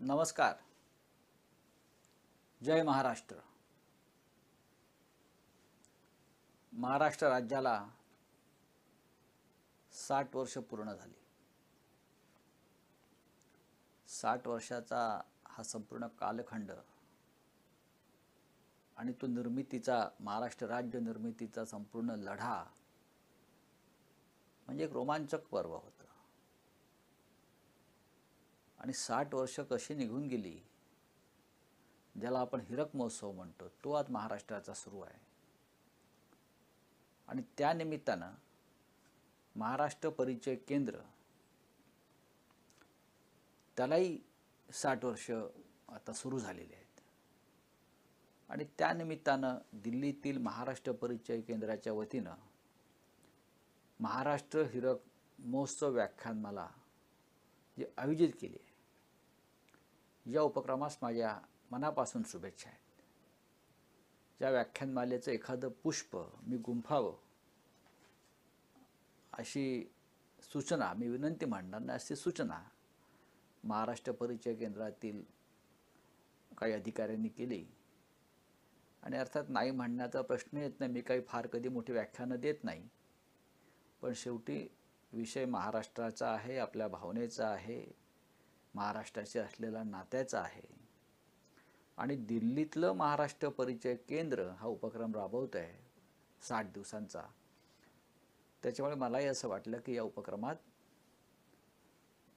नमस्कार. जय महाराष्ट्र. महाराष्ट्र राज्याला साठ वर्ष पूर्ण झाली. साठ वर्षाचा हा संपूर्ण कालखंड आणि तो निर्मितीचा महाराष्ट्र राज्य निर्मितीचा संपूर्ण लढा म्हणजे एक रोमांचक पर्व होता. आणि साठ वर्ष कशी निघून गेली ज्याला आपण हिरक महोत्सव म्हणतो तो आज महाराष्ट्राचा सुरू आहे. आणि त्यानिमित्तानं महाराष्ट्र परिचय केंद्र त्यालाही साठ वर्ष आता सुरू झालेले आहेत. आणि त्या निमित्तानं दिल्लीतील महाराष्ट्र परिचय केंद्राच्या वतीनं महाराष्ट्र हिरक महोत्सव व्याख्यानमाला जे आयोजित केली आहे या उपक्रमास माझ्या मनापासून शुभेच्छा आहेत. या व्याख्यानमालेचं एखादं पुष्प मी गुंफावं अशी सूचना मी विनंती मांडणार नाही अशी सूचना महाराष्ट्र परिचय केंद्रातील काही अधिकाऱ्यांनी केली. आणि अर्थात नाही म्हणण्याचा प्रश्न येत नाही मी काही फार कधी मोठी व्याख्यानं देत नाही. पण शेवटी विषय महाराष्ट्राचा आहे आपल्या भावनेचा आहे. महाराष्ट्राशी असलेला नात्याचा आहे. आणि दिल्लीतलं महाराष्ट्र परिचय केंद्र हा उपक्रम राबवत आहे साठ दिवसांचा. त्याच्यामुळे मलाही असं वाटलं की या उपक्रमात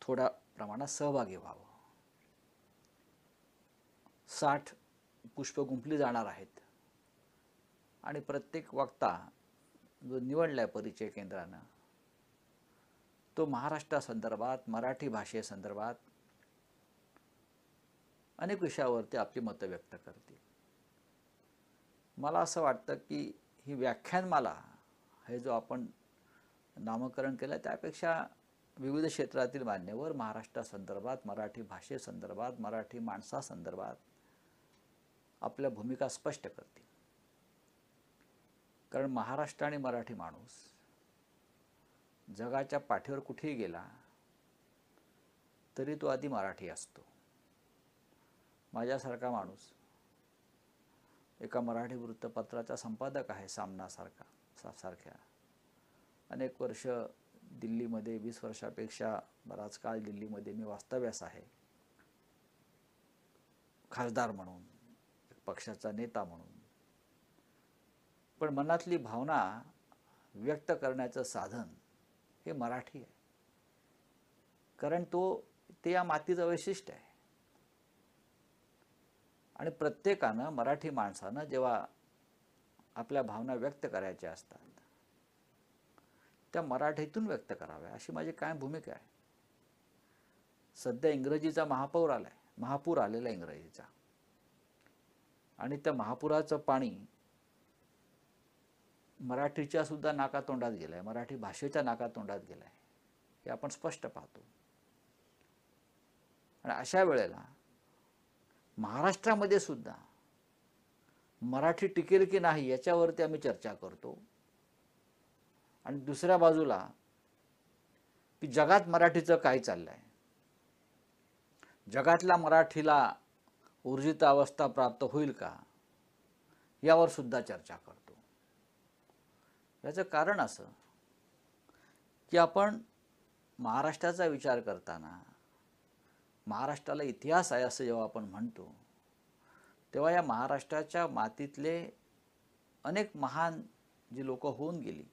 थोड्या प्रमाणात सहभागी व्हावं. साठ पुष्प गुंफली जाणार आहेत. आणि प्रत्येक वक्ता जो निवडला आहे परिचय केंद्रानं तो महाराष्ट्रासंदर्भात मराठी भाषेसंदर्भात अनेक विषयावरती आपली मतं व्यक्त करतील मला असं वाटतं की ही व्याख्यानमाला हे जो आपण नामकरण केलं त्यापेक्षा विविध क्षेत्रातील मान्यवर महाराष्ट्रासंदर्भात मराठी भाषेसंदर्भात मराठी माणसासंदर्भात आपल्या भूमिका स्पष्ट करतील. कारण महाराष्ट्र आणि मराठी माणूस जगाच्या पाठीवर कुठेही गेला तरी तो आधी मराठी असतो. माझ्यासारखा माणूस. एका मराठी वृत्तपत्राचा संपादक आहे सामनासारखा सा सारख्या. अनेक वर्ष दिल्लीमध्ये वीस वर्षापेक्षा बराच काळ दिल्लीमध्ये मी वास्तव्यास आहे. खासदार म्हणून एक पक्षाचा नेता म्हणून. पण मनातली भावना व्यक्त करण्याचं साधन हे मराठी आहे. कारण तो ते या मातीचं वैशिष्ट्य आहे. आणि प्रत्येकानं मराठी माणसानं जेव्हा आपल्या भावना व्यक्त करायच्या असतात त्या मराठीतून व्यक्त कराव्या अशी माझी काय भूमिका आहे. सध्या इंग्रजीचा महापौर आलाय महापूर आलेला इंग्रजीचा. आणि त्या महापुराचं पाणी मराठीच्या सुद्धा नाकातोंडात गेलं आहे मराठी भाषेच्या नाकातोंडात गेलं आहे हे आपण स्पष्ट पाहतो. आणि अशा वेळेला महाराष्ट्रामध्ये सुद्धा. मराठी टिकेल की नाही याच्यावरती आम्ही चर्चा करतो. आणि दुसऱ्या बाजूला की जगात मराठीचं काय चाललंय? जगातल्या मराठीला ऊर्जित अवस्था प्राप्त होईल का? यावर सुद्धा चर्चा करतो. याचं कारण असं की आपण महाराष्ट्राचा विचार करताना महाराष्ट्राला इतिहास आहे असं जेव्हा आपण म्हणतो तेव्हा या महाराष्ट्राच्या मातीतले अनेक महान जी लोक होऊन गेली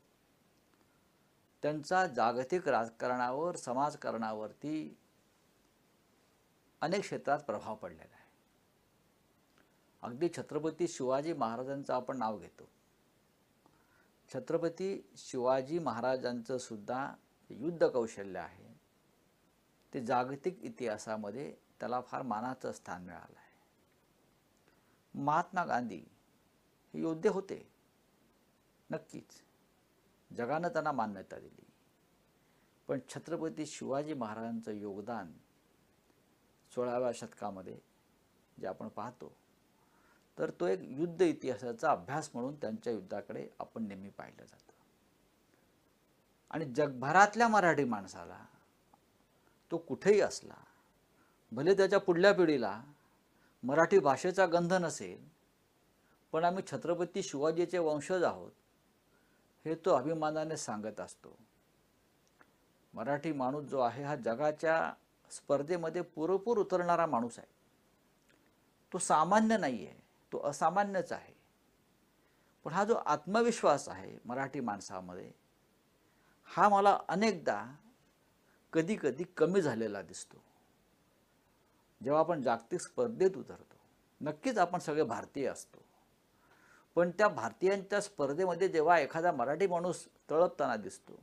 त्यांचा जागतिक राजकारणावर समाजकारणावरती अनेक क्षेत्रात प्रभाव पडलेला आहे. अगदी छत्रपती शिवाजी महाराजांचं आपण नाव घेतो. छत्रपती शिवाजी महाराजांचं सुद्धा युद्ध कौशल्य आहे. ते जागतिक इतिहासामध्ये त्याला फार मानाचं स्थान मिळालं आहे महात्मा गांधी हे योद्धे होते. नक्कीच. जगानं त्यांना मान्यता दिली. पण छत्रपती शिवाजी महाराजांचं योगदान सोळाव्या शतकामध्ये जे आपण पाहतो तर तो एक युद्ध इतिहासाचा अभ्यास म्हणून त्यांच्या युद्धाकडे आपण नेहमी पाहिलं जातं. आणि जगभरातल्या मराठी माणसाला तो कुठेही असला भले त्याच्या पुढल्या पिढीला मराठी भाषेचा गंध नसेल पण आम्ही छत्रपती शिवाजीचे वंशज आहोत हे तो अभिमानाने सांगत असतो. मराठी माणूस जो आहे हा जगाच्या स्पर्धेमध्ये पुरेपूर उतरणारा माणूस आहे. तो सामान्य नाही आहे तो असामान्यच आहे. पण हा जो आत्मविश्वास आहे मराठी माणसामध्ये हा मला अनेकदा कधी कधी कमी झालेला दिसतो. जेव्हा आपण जागतिक स्पर्धेत उतरतो नक्कीच आपण सगळे भारतीय असतो. पण त्या भारतीयांच्या स्पर्धेमध्ये जेव्हा एखादा मराठी माणूस तळपताना दिसतो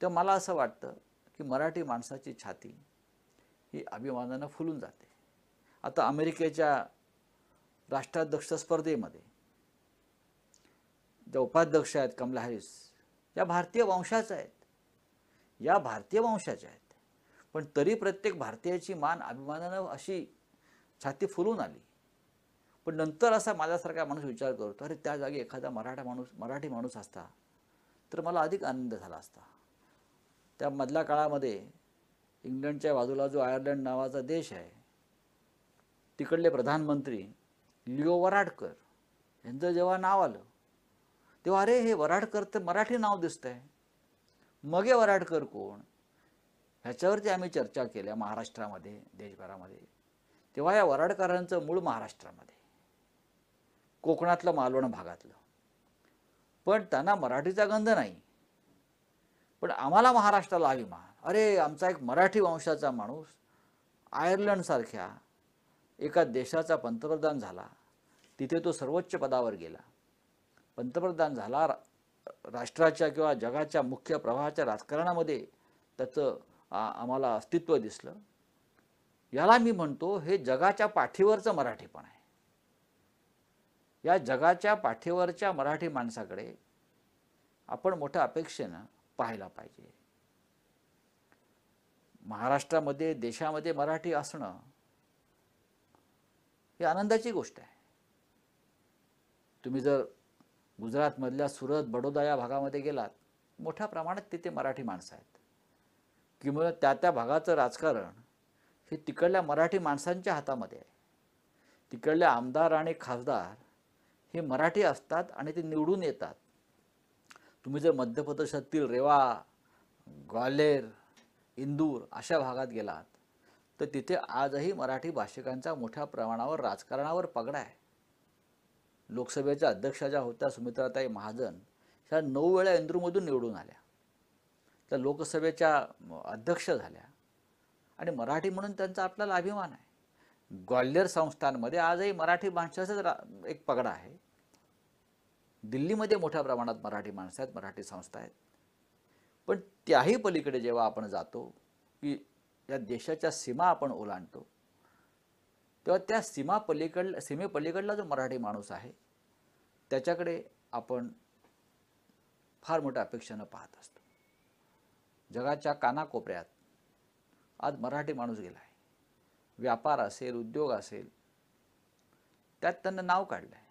तर मला असं वाटतं की मराठी माणसाची छाती ही अभिमानानं फुलून जाते. आता अमेरिकेच्या राष्ट्राध्यक्ष स्पर्धेमध्ये ज्या उपाध्यक्ष आहेत कमला हॅरिस या भारतीय वंशाच आहेत. या भारतीय वंशाच्या आहेत. पण तरी प्रत्येक भारतीयाची मान अभिमानानं अशी छाती फुलून आली. पण नंतर असा माझ्यासारखा माणूस विचार करतो अरे त्या जागी एखादा मराठा माणूस मराठी माणूस असता तर मला अधिक आनंद झाला असता. त्या मधल्या काळामध्ये इंग्लंडच्या बाजूला जो आयर्लंड नावाचा देश आहे तिकडले प्रधानमंत्री लिओ वराडकर यांचं जेव्हा नाव आलं तेव्हा अरे हे वराडकर तर मराठी नाव दिसतंय. मगे वराडकर कोण? ह्याच्यावरती आम्ही चर्चा केल्या महाराष्ट्रामध्ये देशभरामध्ये. तेव्हा या वराडकरांचं मूळ महाराष्ट्रामध्ये. कोकणातलं मालवण भागातलं. पण त्यांना मराठीचा गंध नाही. पण आम्हाला महाराष्ट्राला अभिमान. अरे आमचा एक मराठी वंशाचा माणूस आयर्लंडसारख्या एका देशाचा पंतप्रधान झाला. तिथे तो सर्वोच्च पदावर गेला. पंतप्रधान झाला राष्ट्राच्या किंवा जगाच्या मुख्य प्रवाहाच्या राजकारणामध्ये त्याचं आम्हाला अस्तित्व दिसलं. याला मी म्हणतो हे जगाच्या पाठीवरचं मराठीपण आहे. या जगाच्या पाठीवरच्या मराठी माणसाकडे आपण मोठ्या अपेक्षेनं पाहायला पाहिजे. महाराष्ट्रामध्ये देशामध्ये मराठी असणं ही आनंदाची गोष्ट आहे. तुम्ही जर गुजरातमधल्या सुरत बडोदा या भागामध्ये गेलात मोठ्या प्रमाणात तिथे मराठी माणसं आहेत. किंवा त्या त्या भागाचं राजकारण हे तिकडल्या मराठी माणसांच्या हातामध्ये आहे. तिकडले आमदार आणि खासदार हे मराठी असतात आणि ते निवडून येतात. तुम्ही जर मध्य प्रदेशातील रेवा ग्वाल्हेर इंदूर अशा भागात गेलात तर तिथे आजही मराठी भाषिकांचा मोठ्या प्रमाणावर राजकारणावर पगडा आहे. लोकसभेच्या अध्यक्षा ज्या होत्या सुमित्राताई महाजन ह्या नऊ वेळा इंदूरमधून निवडून आल्या. त्या लोकसभेच्या अध्यक्ष झाल्या. आणि मराठी म्हणून त्यांचा आपल्याला अभिमान आहे. ग्वाल्हेर संस्थांमध्ये आजही मराठी माणसाचाच एक पगडा आहे. दिल्लीमध्ये मोठ्या प्रमाणात मराठी माणसं आहेत मराठी संस्था आहेत. पण त्याही पलीकडे जेव्हा आपण जातो की या देशाच्या सीमा आपण ओलांडतो तेव्हा त्या सीमा पलीकड सीमेपलीकडला जो मराठी माणूस आहे त्याच्याकडे आपण फार मोठ्या अपेक्षेनं पाहत असतो. जगाच्या कानाकोपऱ्यात आज मराठी माणूस गेला आहे व्यापार असेल उद्योग असेल त्यात त्यांना नाव काढलं आहे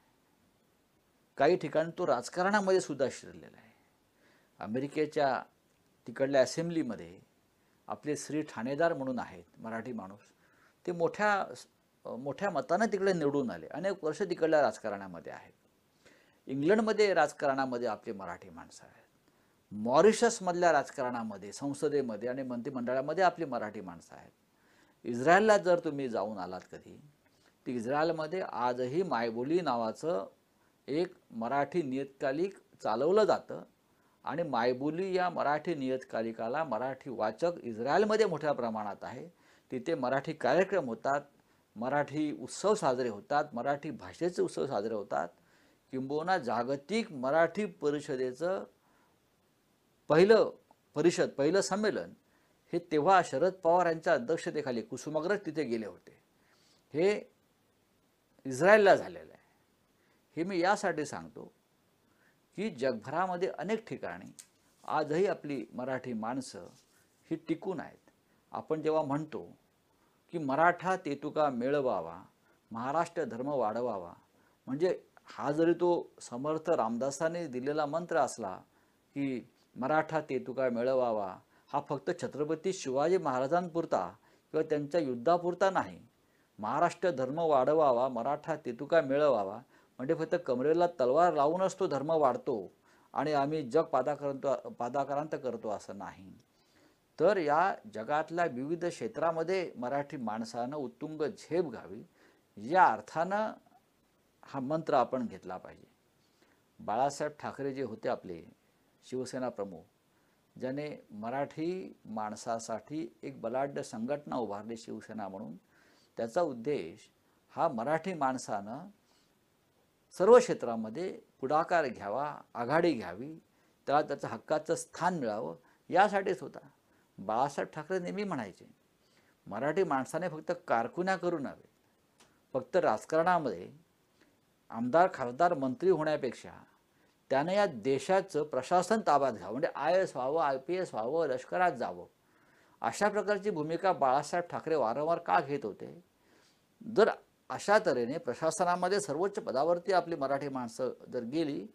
काही ठिकाणी तो राजकारणामध्ये सुद्धा शिरलेला आहे. अमेरिकेच्या तिकडल्या असेंब्लीमध्ये आपले श्री ठाणेदार म्हणून आहेत मराठी माणूस. ते मोठ्या मोठ्या मतानं तिकडे निवडून आले. अनेक वर्ष तिकडल्या राजकारणामध्ये आहेत. इंग्लंडमध्ये राजकारणामध्ये आपली मराठी माणसं आहेत. मॉरिशसमधल्या राजकारणामध्ये संसदेमध्ये आणि मंत्रिमंडळामध्ये आपली मराठी माणसं आहेत. इस्रायलला जर तुम्ही जाऊन आलात कधी तर इस्रायलमध्ये आजही मायबोली नावाचं एक मराठी नियतकालिक चालवलं जातं आणि मायबोली या मराठी नियतकालिकाला मराठी वाचक इस्रायलमध्ये मोठ्या प्रमाणात आहे. तिथे मराठी कार्यक्रम होतात. मराठी उत्सव साजरे होतात मराठी भाषेचे उत्सव साजरे होतात. किंबहुना जागतिक मराठी परिषदेचं पहिलं परिषद पहिलं संमेलन हे तेव्हा शरद पवार यांच्या अध्यक्षतेखाली कुसुमाग्रज तिथे गेले होते. हे इस्रायलला झालेलं आहे. हे मी यासाठी सांगतो की जगभरामध्ये अनेक ठिकाणी आजही आपली मराठी माणसं ही टिकून आहेत. आपण जेव्हा म्हणतो की मराठा तेतुका मेळवावा महाराष्ट्र धर्म वाढवावा. म्हणजे हा जरी तो समर्थ रामदासाने दिलेला मंत्र असला की मराठा तेतुका मिळवावा हा फक्त छत्रपती शिवाजी महाराजांपुरता किंवा त्यांच्या युद्धापुरता नाही. महाराष्ट्र धर्म वाढवावा मराठा तेतुका मिळवावा. म्हणजे फक्त कमरेला तलवार लावूनच तो धर्म वाढतो आणि आम्ही जग पादाक्रांत पादाक्रांत करतो असं नाही. तर या जगातल्या विविध क्षेत्रामध्ये मराठी माणसानं उत्तुंग झेप घावी या अर्थानं हा मंत्र आपण घेतला पाहिजे. बाळासाहेब ठाकरे जे होते आपले शिवसेना प्रमुख ज्याने मराठी माणसासाठी एक बलाढ्य संघटना उभारली शिवसेना म्हणून त्याचा उद्देश हा मराठी माणसानं सर्व क्षेत्रामध्ये पुढाकार घ्यावा आघाडी घ्यावी त्याला त्याचं हक्काचं स्थान मिळावं यासाठीच होता. बाळासाहेब ठाकरे नेहमी म्हणायचे मराठी माणसाने फक्त कारकुन्या करू नव्हे फक्त राजकारणामध्ये आमदार खासदार मंत्री होण्यापेक्षा त्यानं या देशाचं प्रशासन ताब्यात घ्यावं म्हणजे आय एस व्हावं आय पी एस व्हावं लष्करात जावं अशा प्रकारची भूमिका बाळासाहेब ठाकरे वारंवार का घेत होते? जर अशा तऱ्हेने प्रशासनामध्ये सर्वोच्च पदावरती आपली मराठी माणसं जर गेली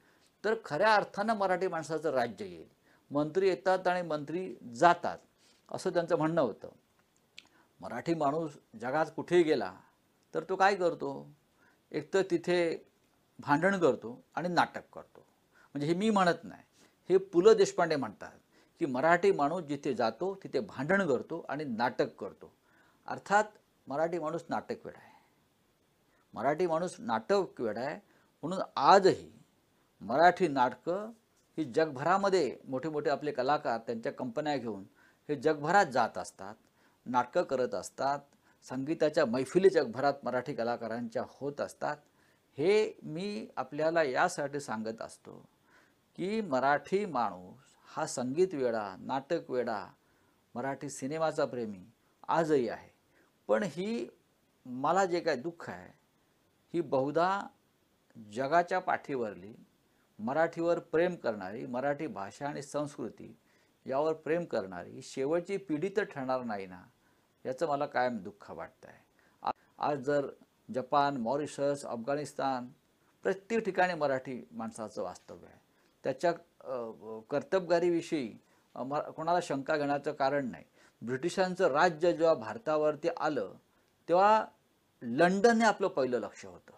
तर खऱ्या अर्थानं मराठी माणसाचं राज्य येईल. मंत्री येतात आणि मंत्री जातात. असं त्यांचं म्हणणं होतं. मराठी माणूस जगात कुठेही गेला तर तो काय करतो? एक तर तिथे भांडण करतो आणि नाटक करतो. म्हणजे हे मी म्हणत नाही. हे पु ल देशपांडे म्हणतात की मराठी माणूस जिथे जातो तिथे भांडण करतो आणि नाटक करतो. अर्थात मराठी माणूस नाटकवेड आहे. मराठी माणूस नाटकवेड आहे म्हणून आजही मराठी नाटकं ही जगभरामध्ये मोठे मोठे आपले कलाकार त्यांच्या कंपन्या घेऊन हे जगभरात जात असतात नाटकं करत असतात संगीताच्या मैफिली जगभरात मराठी कलाकारांच्या होत असतात. हे मी आपल्याला यासाठी सांगत असतो की मराठी माणूस हा संगीत वेडा नाटक वेडा मराठी सिनेमाचा प्रेमी आजही आहे. पण ही मला जे काय दुःख आहे ही बहुधा जगाच्या पाठीवरली मराठीवर प्रेम करणारी मराठी भाषा आणि संस्कृती यावर प्रेम करणारी शेवटची पिढी तर ठरणार नाही ना याचं मला कायम दुःख वाटतं आहे आज जर जपान मॉरिशस अफगाणिस्तान प्रत्येक ठिकाणी मराठी माणसाचं वास्तव्य आहे. त्याच्या कर्तबगारीविषयी म कोणाला शंका घेण्याचं कारण नाही. ब्रिटिशांचं राज्य जेव्हा भारतावरती आलं तेव्हा लंडन हे आपलं पहिलं लक्ष होतं.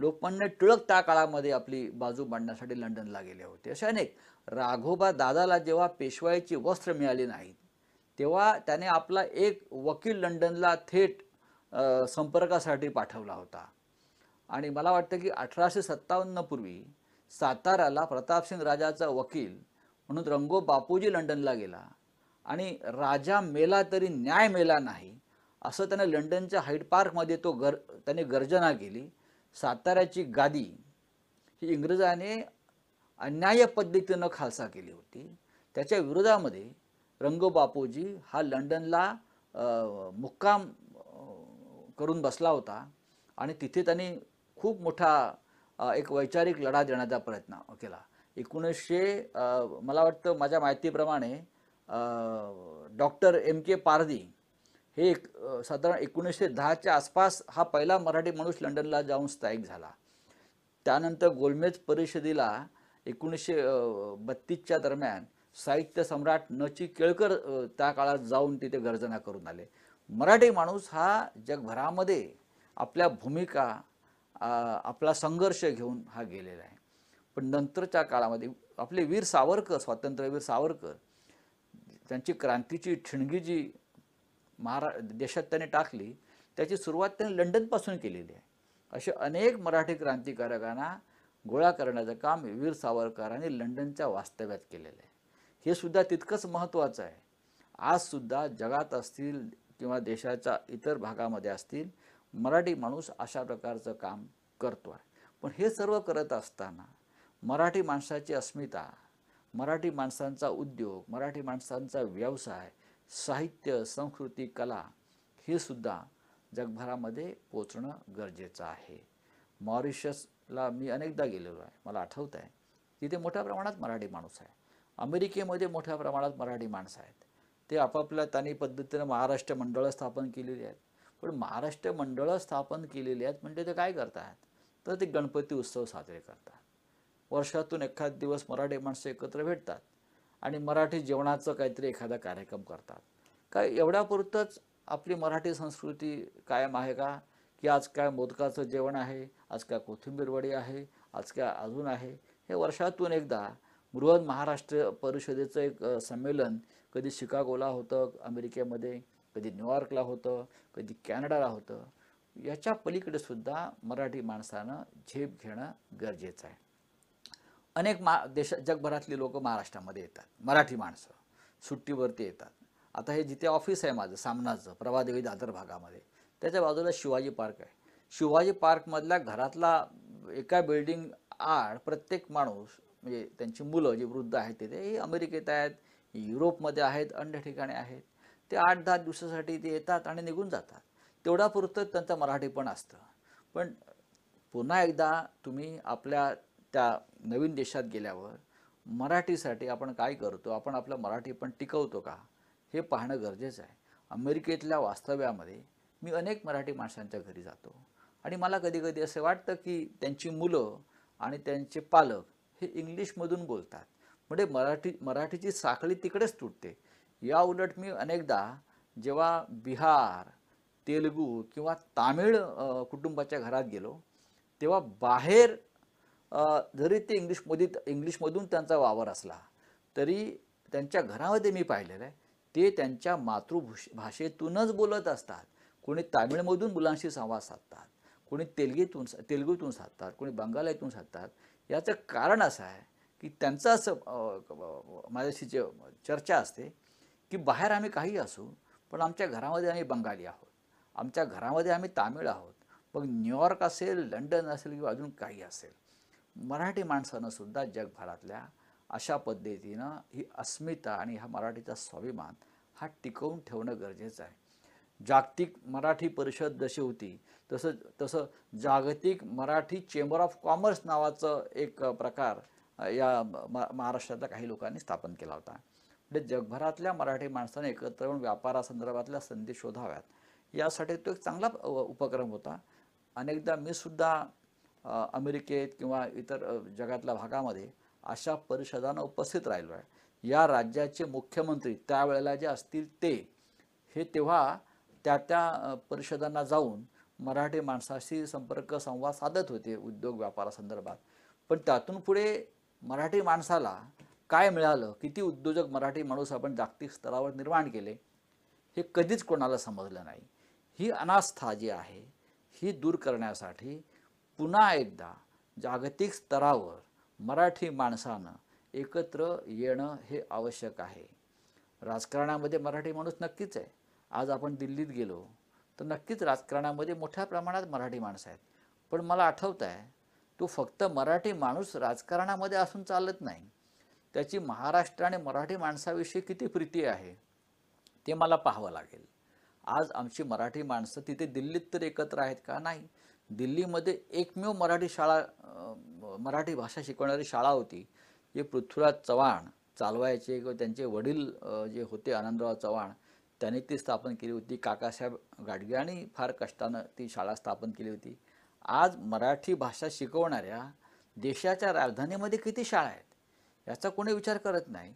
लोकमान्य टिळक त्या काळामध्ये आपली बाजू मांडण्यासाठी लंडनला गेले होते. असे अनेक राघोबा दादाला जेव्हा पेशवाईची वस्त्र मिळाली नाहीत तेव्हा त्याने आपला एक वकील लंडनला थेट संपर्कासाठी पाठवला होता. आणि मला वाटतं की अठराशे सत्तावन्नपूर्वी साताराला प्रतापसिंग राजाचा वकील म्हणून रंगो बापूजी लंडनला गेला. आणि राजा मेला तरी न्याय मेला नाही असं त्याने लंडनच्या हाईड पार्कमध्ये तो गर त्याने गर्जना केली. साताऱ्याची गादी ही इंग्रजाने अन्याय पद्धतीनं खालसा केली होती. त्याच्या विरोधामध्ये रंगो बापूजी हा लंडनला मुक्काम करून बसला होता आणि तिथे त्यांनी खूप मोठा एक वैचारिक लढा देण्याचा प्रयत्न केला. एकोणीसशे मला वाटतं माझ्या माहितीप्रमाणे डॉक्टर एम के पारदी हे एक साधारण एकोणीसशे दहाच्या आसपास हा पहिला मराठी माणूस लंडनला जाऊन स्थायिक झाला. त्यानंतर गोलमेज परिषदेला एकोणीसशे बत्तीसच्या दरम्यान साहित्य सम्राट न केळकर त्या काळात जाऊन तिथे गर्जना करून आले. मराठी माणूस हा जगभरामध्ये आपल्या भूमिका आपला संघर्ष घेऊन हा गेलेला आहे. पण नंतरच्या काळामध्ये आपले वीर सावरकर स्वातंत्र्यवीर सावरकर त्यांची क्रांतीची ठिणगी जी महारा देशात त्याने टाकली त्याची सुरुवात त्यांनी लंडनपासून केलेली आहे. असे अनेक मराठी क्रांतिकारकांना गोळा करण्याचं काम वीर सावरकरांनी लंडनच्या वास्तव्यात केलेलं आहे. हे सुद्धा तितकंच महत्त्वाचं आहे. आजसुद्धा जगात असतील किंवा देशाच्या इतर भागामध्ये असतील मराठी माणूस अशा प्रकारचं काम करतो आहे पण हे सर्व करत असताना मराठी माणसाची अस्मिता मराठी माणसांचा उद्योग मराठी माणसांचा व्यवसाय साहित्य संस्कृती कला हे सुद्धा जगभरामध्ये पोचणं गरजेचं आहे. मॉरिशसला मी अनेकदा गेलेलो आहे. मला आठवत आहे. तिथे मोठ्या प्रमाणात मराठी माणूस आहे. अमेरिकेमध्ये मोठ्या प्रमाणात मराठी माणसं आहेत. ते आपापल्या त्यांनी पद्धतीनं महाराष्ट्र मंडळं स्थापन केलेली आहेत. पण महाराष्ट्र मंडळं स्थापन केलेली आहेत म्हणजे ते काय करतात? तर ते गणपती उत्सव साजरे करतात. वर्षातून एखाद दिवस मराठी माणसं एकत्र भेटतात. आणि मराठी जेवणाचं काहीतरी एखादा कार्यक्रम करतात. काय एवढ्यापुरतंच आपली मराठी संस्कृती कायम आहे का? की आज काय मोदकाचं जेवण आहे आज काय कोथिंबीरवडी आहे आज काय अजून आहे? हे वर्षातून एकदा बृहद महाराष्ट्र परिषदेचं एक संमेलन कधी शिकागोला होतं अमेरिकेमध्ये कधी न्यूयॉर्कला होतं कधी कॅनडाला होतं. याच्या पलीकडे सुद्धा मराठी माणसानं झेप घेणं गरजेचं आहे. अनेक मा देश जगभरातली लोक महाराष्ट्रामध्ये येतात. मराठी माणसं सुट्टीवरती येतात. आता हे जिथे ऑफिस आहे माझं सामनाचं प्रभादेवी दादर भागामध्ये त्याच्या बाजूला शिवाजी पार्क आहे. शिवाजी पार्कमधल्या घरातला एका बिल्डिंग आड प्रत्येक माणूस म्हणजे त्यांची मुलं जी वृद्ध आहेत तिथे हे अमेरिकेत आहेत युरोपमध्ये आहेत अन्य ठिकाणी आहेत. ते आठ दहा दिवसासाठी ते येतात आणि निघून जातात. तेवढ्यापुरतं त्यांचं मराठी पण असतं. पण पुन्हा एकदा तुम्ही आपल्या त्या नवीन देशात गेल्यावर मराठीसाठी आपण काय करतो? आपण आपलं मराठी पण टिकवतो का? हे पाहणं गरजेचं आहे. अमेरिकेतल्या वास्तव्यामध्ये मी अनेक मराठी माणसांच्या घरी जातो. आणि मला कधीकधी असं वाटतं की त्यांची मुलं आणि त्यांचे पालक हे इंग्लिशमधून बोलतात. म्हणजे मराठी मराठीची साखळी तिकडेच तुटते. या उलट मी अनेकदा जेव्हा बिहार तेलगू किंवा तामिळ कुटुंबाच्या घरात गेलो तेव्हा बाहेर जरी ते इंग्लिशमध्ये इंग्लिशमधून त्यांचा वावर असला तरी त्यांच्या घरामध्ये मी पाहिलेलं आहे ते त्यांच्या मातृभूष भाषेतूनच बोलत असतात. कोणी तामिळमधून मुलांशी संवाद साधतात कोणी तेलगीतून तेलगूतून साधतात कोणी बंगालीतून साधतात. याचं कारण असं आहे की त्यांचं असं माझ्याशी जे चर्चा असते की बाहेर आम्ही काही असू पण आमच्या घरामध्ये आम्ही बंगाली आहोत. आमच्या घरामध्ये आम्ही तामिळ आहोत. मग न्यूयॉर्क असेल लंडन असेल किंवा अजून काही असेल मराठी माणसानं सुद्धा जगभरातल्या अशा पद्धतीनं ही अस्मिता आणि हा मराठीचा स्वाभिमान हा टिकवून ठेवणं गरजेचं आहे. जागतिक मराठी परिषद जशी होती तसं तसं जागतिक मराठी चेंबर ऑफ कॉमर्स नावाचं एक प्रकार या म- महाराष्ट्रातल्या काही लोकांनी स्थापन केला होता. म्हणजे जगभरातल्या मराठी माणसाने एकत्र येऊन व्यापारासंदर्भातल्या संधी शोधाव्यात. यासाठी तो एक चांगला उपक्रम होता. अनेकदा मी सुद्धा अमेरिकेत किंवा इतर जगातल्या भागामध्ये अशा परिषदांना उपस्थित राहिलो आहे. या राज्याचे मुख्यमंत्री त्यावेळेला जे असतील ते हे तेव्हा त्या त्या परिषदांना जाऊन मराठी माणसाशी संपर्क संवाद साधत होते उद्योग व्यापारासंदर्भात. पण त्यातून पुढे मराठी माणसाला काय मिळालं? किती उद्योजक मराठी माणूस आपण जागतिक स्तरावर निर्माण केले? हे कधीच कोणाला समजलं नाही. ही अनास्था जी आहे ही दूर करण्यासाठी पुन्हा एकदा जागतिक स्तरावर मराठी माणसानं एकत्र येणं हे आवश्यक आहे. राजकारणामध्ये मराठी माणूस नक्कीच आहे. आज आपण दिल्लीत गेलो तर नक्कीच राजकारणामध्ये मोठ्या प्रमाणात मराठी माणसं आहेत. पण मला आठवत आहे तो फक्त मराठी माणूस राजकारणामध्ये असून चालत नाही. त्याची महाराष्ट्र आणि मराठी माणसाविषयी किती प्रीती आहे ते मला पाहावं लागेल. आज आमची मराठी माणसं तिथे दिल्लीत तर एकत्र आहेत का? नाही. दिल्लीमध्ये एकमेव मराठी शाळा मराठी भाषा शिकवणारी शाळा होती जे पृथ्वीराज चव्हाण चालवायचे किंवा त्यांचे वडील जे होते आनंदराव चव्हाण त्यांनी ती स्थापन केली होती. काकासाहेब गाडगे आणि फार कष्टानं ती शाळा स्थापन केली होती. आज मराठी भाषा शिकवणाऱ्या देशाच्या राजधानीमध्ये किती शाळा आहेत याचा कोणी विचार करत नाही.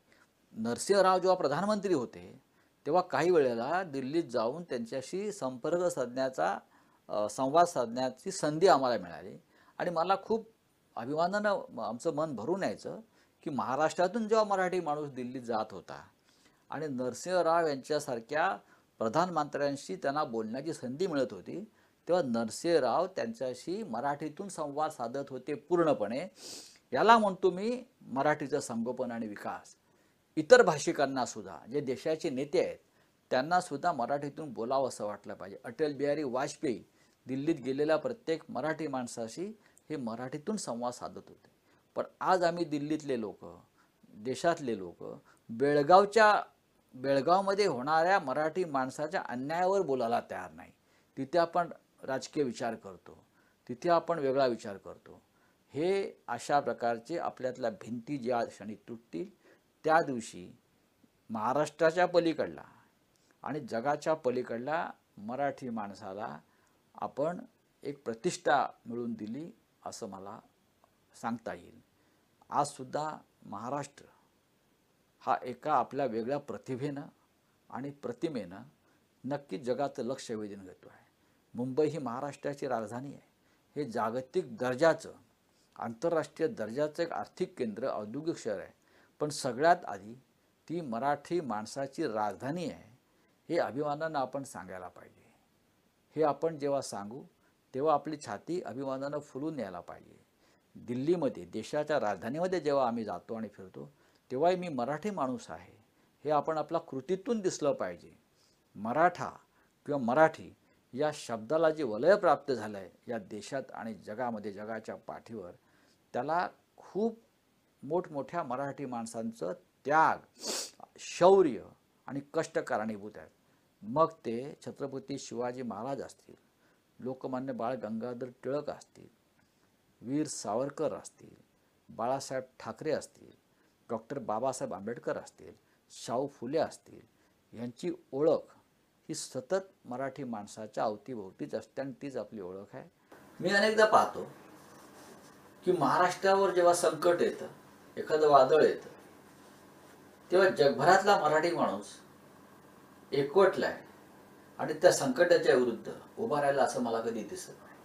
नरसिंहराव जेव्हा प्रधानमंत्री होते तेव्हा काही वेळेला दिल्लीत जाऊन त्यांच्याशी संपर्क साधण्याचा संवाद साधण्याची संधी आम्हाला मिळाली. आणि मला खूप अभिमानानं आमचं मन भरून यायचं की महाराष्ट्रातून जेव्हा मराठी माणूस दिल्लीत जात होता आणि नरसिंहराव यांच्यासारख्या प्रधानमंत्र्यांशी त्यांना बोलण्याची संधी मिळत होती तेव्हा नरसिंहराव त्यांच्याशी मराठीतून संवाद साधत होते पूर्णपणे. याला म्हणतो मी मराठीचं संगोपन आणि विकास. इतर भाषिकांना सुद्धा जे देशाचे नेते आहेत त्यांना सुद्धा मराठीतून बोलावं असं वाटलं पाहिजे. अटल बिहारी वाजपेयी दिल्लीत गेलेल्या प्रत्येक मराठी माणसाशी हे मराठीतून संवाद साधत होते. पण आज आम्ही दिल्लीतले लोक देशातले लोक बेळगावच्या बेळगावमध्ये होणाऱ्या मराठी माणसाच्या अन्यायावर बोलायला तयार नाही. तिथे आपण राजकीय विचार करतो. तिथे आपण वेगळा विचार करतो. हे अशा प्रकारचे आपल्यातल्या भिंती ज्या क्षणी तुटतील त्या दिवशी महाराष्ट्राच्या पलीकडला आणि जगाच्या पलीकडला मराठी माणसाला आपण एक प्रतिष्ठा मिळवून दिली असं मला सांगता येईल. आजसुद्धा महाराष्ट्र हा एका आपल्या वेगळ्या प्रतिभेनं आणि प्रतिमेनं नक्कीच जगाचं लक्ष वेधून घेतो आहे. मुंबई ही महाराष्ट्राची राजधानी आहे. हे जागतिक दर्जाचं आंतरराष्ट्रीय दर्जाचं एक आर्थिक केंद्र औद्योगिक शहर आहे. पण सगळ्यात आधी ती मराठी माणसाची राजधानी आहे हे अभिमानानं आपण सांगायला पाहिजे. हे आपण जेव्हा सांगू तेव्हा आपली छाती अभिमानानं फुलून यायला पाहिजे. दिल्लीमध्ये देशाच्या राजधानीमध्ये जेव्हा आम्ही जातो आणि फिरतो तेव्हाही मी मराठी माणूस आहे. हे आपण आपल्या कृतीतून दिसलं पाहिजे. मराठा किंवा मराठी या शब्दाला जे वलय प्राप्त झालं आहे या देशात आणि जगामध्ये जगाच्या पाठीवर त्याला खूप मोठमोठ्या मराठी माणसांचं त्याग शौर्य आणि कष्ट कारणीभूत आहेत. मग ते छत्रपती शिवाजी महाराज असतील लोकमान्य बाळ गंगाधर टिळक असतील वीर सावरकर असतील बाळासाहेब ठाकरे असतील डॉक्टर बाबासाहेब आंबेडकर असतील शाहू फुले असतील यांची ओळख ही सतत मराठी माणसाच्या अवतीभोवतीच असते आणि तीच आपली ओळख आहे. मी अनेकदा पाहतो की महाराष्ट्रावर जेव्हा संकट येतं एखादं वादळ येतं तेव्हा जगभरातला मराठी माणूस एकवटलाय. आणि त्या संकटाच्या विरुद्ध उभा राहिला असं मला कधी दिसत नाही.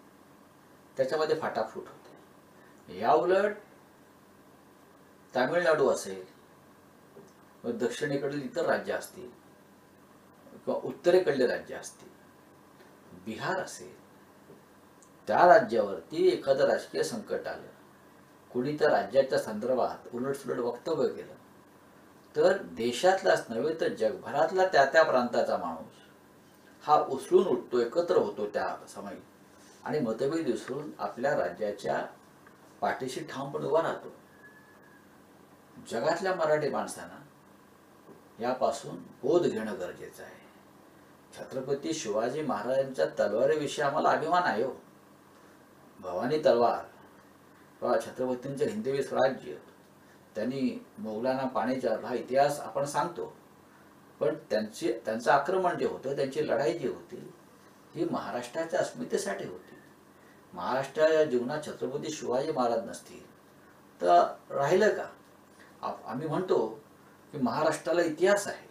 त्याच्यामध्ये फाटाफूट होते. या उलट तामिळनाडू असेल दक्षिणेकडील इतर राज्य असतील किंवा उत्तरेकडले राज्य असतील बिहार असेल त्या राज्यावरती एखादं राजकीय संकट आलं. कुणी त्या राज्याच्या संदर्भात उलटसुलट वक्तव्य केलं. तर देशातलाच नव्हे तर जगभरातला त्या त्या प्रांताचा माणूस. हा उचलून उठतो एकत्र होतो त्या समयी. आणि मतभेद विसरून आपल्या राज्याच्या पाठीशी ठामपणे उभा राहतो. जगातल्या मराठी माणसांना यापासून बोध घेणं गरजेचं आहे. छत्रपती शिवाजी महाराजांच्या तलवारीविषयी आम्हाला अभिमान आहे हो. भवानी तलवार किंवा छत्रपतींचं हिंदवी स्वराज्य त्यांनी मोगलांना पाणी हा इतिहास आपण सांगतो. पण त्यांचे त्यांचं आक्रमण जे होतं त्यांची लढाई जी होती ही महाराष्ट्राच्या अस्मितेसाठी होती. महाराष्ट्राच्या जीवनात छत्रपती शिवाजी महाराज नसतील तर राहिलं का? आप- आम्ही म्हणतो की महाराष्ट्राला इतिहास आहे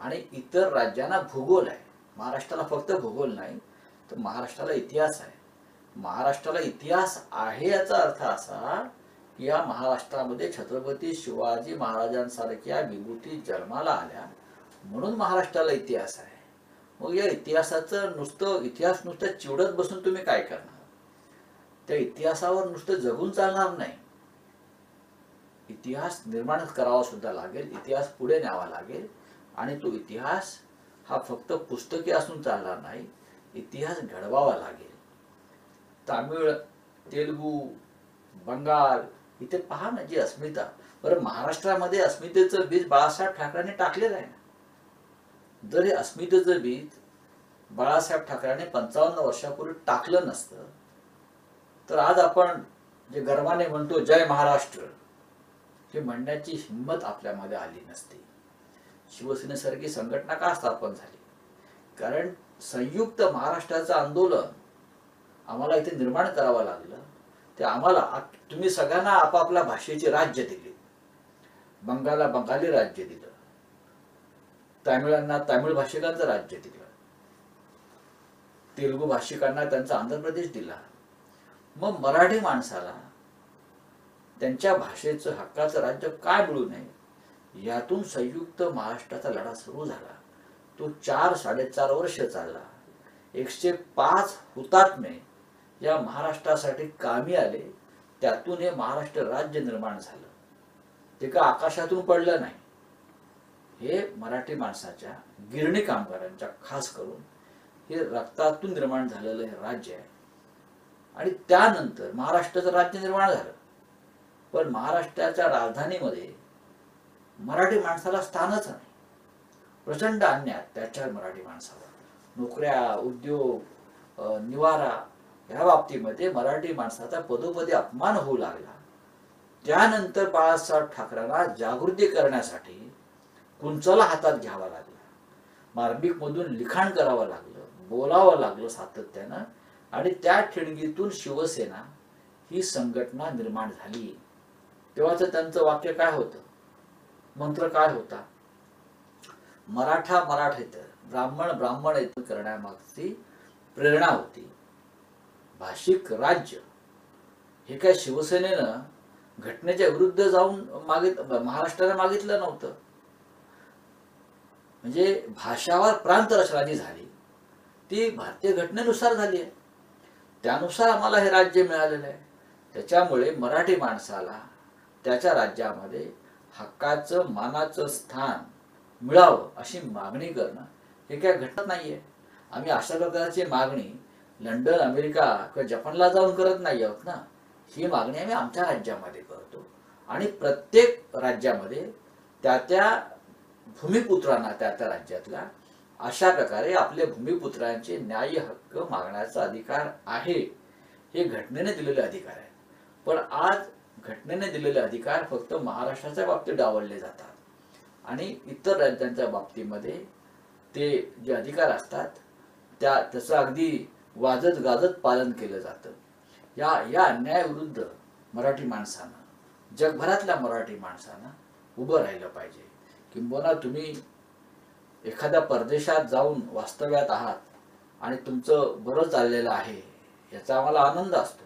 आणि इतर राज्यांना भूगोल आहे. महाराष्ट्राला फक्त भूगोल नाही तर महाराष्ट्राला इतिहास आहे. महाराष्ट्राला इतिहास आहे याचा अर्थ असा या महाराष्ट्रामध्ये छत्रपती शिवाजी महाराजांसारख्या विभूती जन्माला आल्या. म्हणून महाराष्ट्राला इतिहास आहे. मग या इतिहासाचं नुसतं इतिहास नुसतं चिवडत बसून तुम्ही काय करणार? त्या इतिहासावर नुसतं जगून चालणार नाही. इतिहास निर्माण करावा सुद्धा लागेल इतिहास पुढे न्यावा लागेल. आणि तो इतिहास हा फक्त पुस्तकी असून चालणार नाही इतिहास घडवावा लागेल. तामिळ तेलुगू बंगाल इथे पहा ना जी अस्मिता. बरं महाराष्ट्रामध्ये अस्मितेचं बीज बाळासाहेब ठाकरेने टाकलेलं आहे ना. जर हे अस्मितेचं बीज बाळासाहेब ठाकरेने पंचावन्न वर्षापूर्वी टाकलं नसतं तर आज आपण जे गर्वाने म्हणतो जय महाराष्ट्र हे म्हणण्याची हिंमत आपल्यामध्ये आली नसती. शिवसेनेसारखी संघटना का स्थापन झाली? कारण संयुक्त महाराष्ट्राचं आंदोलन आम्हाला इथे निर्माण करावं लागलं. ते आम्हाला तुम्ही सगळ्यांना आपापल्या भाषेचे राज्य दिले. बंगालला बंगाली राज्य दिलं. तामिळांना तामिळ भाषिकांचं राज्य दिलं. तेलुगू भाषिकांना त्यांचा आंध्र प्रदेश दिला. मग मराठी माणसाला त्यांच्या भाषेचं हक्काचं राज्य काय मिळू नये यातून संयुक्त महाराष्ट्राचा लढा सुरू झाला. तो चार साडेचार वर्ष चालला. एकशे पाच हुतात्मे या महाराष्ट्रासाठी कामी आले त्यातून हे महाराष्ट्र राज्य निर्माण झालं. ते का आकाशातून पडलं नाही? हे मराठी माणसाच्या गिरणी कामगारांच्या खास करून हे रक्तातून निर्माण झालेलं हे राज्य आहे. आणि त्यानंतर महाराष्ट्राचं राज्य निर्माण झालं. पण महाराष्ट्राच्या राजधानीमध्ये मराठी माणसाला स्थानच नाही. प्रचंड अन्याय त्याच्यावर मराठी माणसावर. नोकऱ्या उद्योग निवारा या बाबतीमध्ये मराठी माणसाचा पदोपदी अपमान होऊ लागला. त्यानंतर बाळासाहेब ठाकरेंना जागृती करण्यासाठी कुंचला हातात घ्यावा लागला. मार्मिकमधून लिखाण करावं लागलं बोलावं लागलं सातत्यानं आणि त्या ठिणगीतून शिवसेना ही संघटना निर्माण झाली. तेव्हाच त्यांचं वाक्य काय होतं? मंत्र काय होता? मराठा मराठेतर ब्राह्मण ब्राह्मण येथून करण्यामागची प्रेरणा होती. भाषिक राज्य. हे काय शिवसेनेनं घटनेच्या विरुद्ध जाऊन मागित महाराष्ट्राने मागितलं नव्हतं. म्हणजे भाषावर प्रांत रचना जी झाली ती भारतीय घटनेनुसार झाली आहे. त्यानुसार आम्हाला हे राज्य मिळालेलं आहे. त्याच्यामुळे मराठी माणसाला त्याच्या राज्यामध्ये हक्काचं मानाचं स्थान मिळावं अशी मागणी करणं हे काय घटना नाहीये. आम्ही अशा प्रकारची मागणी लंडन अमेरिका किंवा जपानला जाऊन करत नाही आहोत ना. ही मागणी आम्ही आमच्या राज्यामध्ये करतो. आणि प्रत्येक राज्यामध्ये त्या त्या भूमिपुत्रांना त्या त्या राज्यातल्या अशा प्रकारे आपले भूमिपुत्रांचे न्याय हक्क मागण्याचा अधिकार आहे. हे घटनेने दिलेले अधिकार आहे. पण आज घटनेने दिलेले अधिकार फक्त महाराष्ट्राच्या बाबतीत डावलले जातात. आणि इतर राज्यांच्या बाबतीमध्ये ते जे अधिकार असतात त्या त्याचं अगदी वाजत गाजत पालन केलं जातं. या या अन्यायाविरुद्ध मराठी माणसानं जगभरातल्या मराठी माणसानं उभं राहिलं पाहिजे. किंबहुना तुम्ही एखाद्या परदेशात जाऊन वास्तव्यात आहात आणि तुमचं बरं चाललेलं आहे याचा आम्हाला आनंद असतो.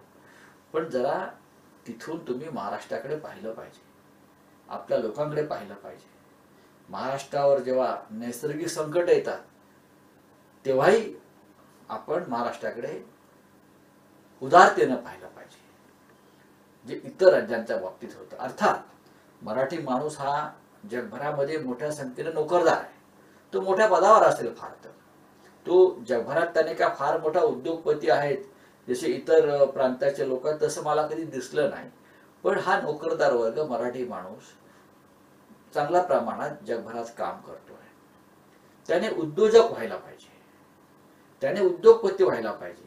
पण जरा तिथून तुम्ही महाराष्ट्राकडे पाहिलं पाहिजे. आपल्या लोकांकडे पाहिलं पाहिजे. महाराष्ट्रावर जेव्हा नैसर्गिक संकट येतात तेव्हाही आपण महाराष्ट्राकडे उदारतेनं पाहिलं पाहिजे. जे इतर राज्यांच्या बाबतीत होतं. अर्थात मराठी माणूस हा जगभरामध्ये मोठ्या संख्येने नोकरदार आहे. तो मोठ्या पदावर असेल फार तर. तो जगभरात त्याने का फार मोठा उद्योगपती आहेत? जसे इतर प्रांताचे लोक आहेत तसं मला कधी दिसलं नाही. पण हा नोकरदार वर्ग मराठी माणूस चांगल्या प्रमाणात जगभरात काम करतो आहे त्याने उद्योजक व्हायला पाहिजे. त्याने उद्योगपती व्हायला पाहिजे.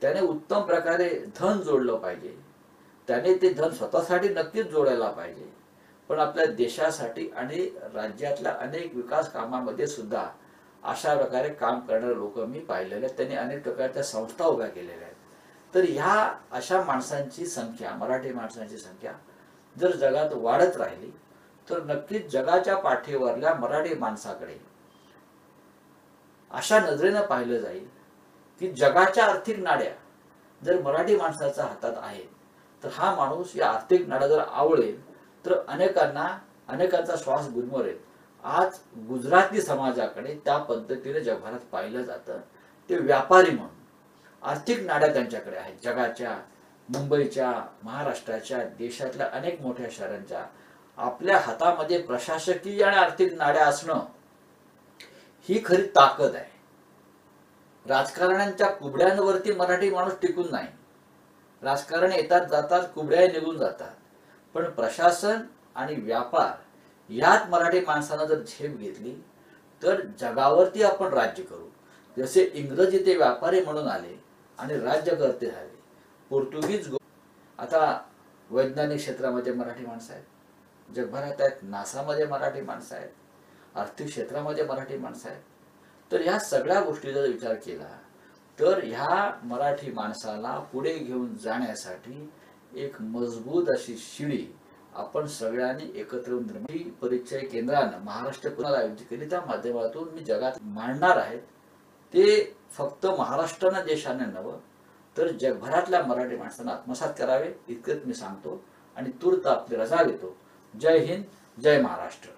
त्याने उत्तम प्रकारे धन जोडलं पाहिजे. त्याने ते धन स्वतःसाठी नक्कीच जोडायला पाहिजे. पण आपल्या देशासाठी आणि राज्यातल्या अनेक विकास कामामध्ये सुद्धा अशा प्रकारे काम करणारे लोक मी पाहिलेले आहेत. त्यांनी अनेक प्रकारच्या संस्था उभ्या केलेल्या आहेत. तर ह्या अशा माणसांची संख्या मराठी माणसांची संख्या जर जगात वाढत राहिली तर नक्कीच जगाच्या पाठीवरल्या मराठी माणसाकडे अशा नजरेनं पाहिलं जाईल की जगाच्या आर्थिक नाड्या जर मराठी माणसाच्या हातात आहेत तर हा माणूस या आर्थिक नाड्या जर आवळेल तर अनेकांना अनेकांचा श्वास गुदमरेल. आज गुजराती समाजाकडे त्या पद्धतीने जगभरात पाहिलं जातं ते व्यापारी म्हणून. आर्थिक नाड्या त्यांच्याकडे आहेत. जगाच्या मुंबईच्या महाराष्ट्राच्या देशातल्या अनेक मोठ्या शहरांच्या. आपल्या हातामध्ये प्रशासकीय आणि आर्थिक नाड्या असणं ही खरी ताकद आहे. राजकारण्यांच्या कुबड्यांवरती मराठी माणूस टिकून नाही. राजकारण येतात जातात कुबड्या निघून जातात. पण प्रशासन आणि व्यापार यात मराठी माणसानं जर झेप घेतली तर जगावरती आपण राज्य करू. जसे इंग्रज इथे व्यापारी म्हणून आले आणि राज्यकर्ते झाले. पोर्तुगीज गो- आता वैज्ञानिक क्षेत्रामध्ये मराठी माणसं आहेत. जगभरात आहेत नासामध्ये मराठी माणसं आहेत. आर्थिक क्षेत्रामध्ये मराठी माणसं आहेत. तर ह्या सगळ्या गोष्टी जर विचार केला तर ह्या मराठी माणसाला पुढे घेऊन जाण्यासाठी एक मजबूत अशी शिडी आपण सगळ्यांनी एकत्र येऊन निर्माण परिचय केंद्रानं महाराष्ट्र पुन्हा आयोजित केली त्या माध्यमातून मी जगात मांडणार आहेत. ते फक्त महाराष्ट्रानं देशाने नवं तर जगभरातल्या मराठी माणसांना आत्मसात करावे इतकंच मी सांगतो. आणि तूर्त आपली रजा घेतो. जय हिंद जय महाराष्ट्र.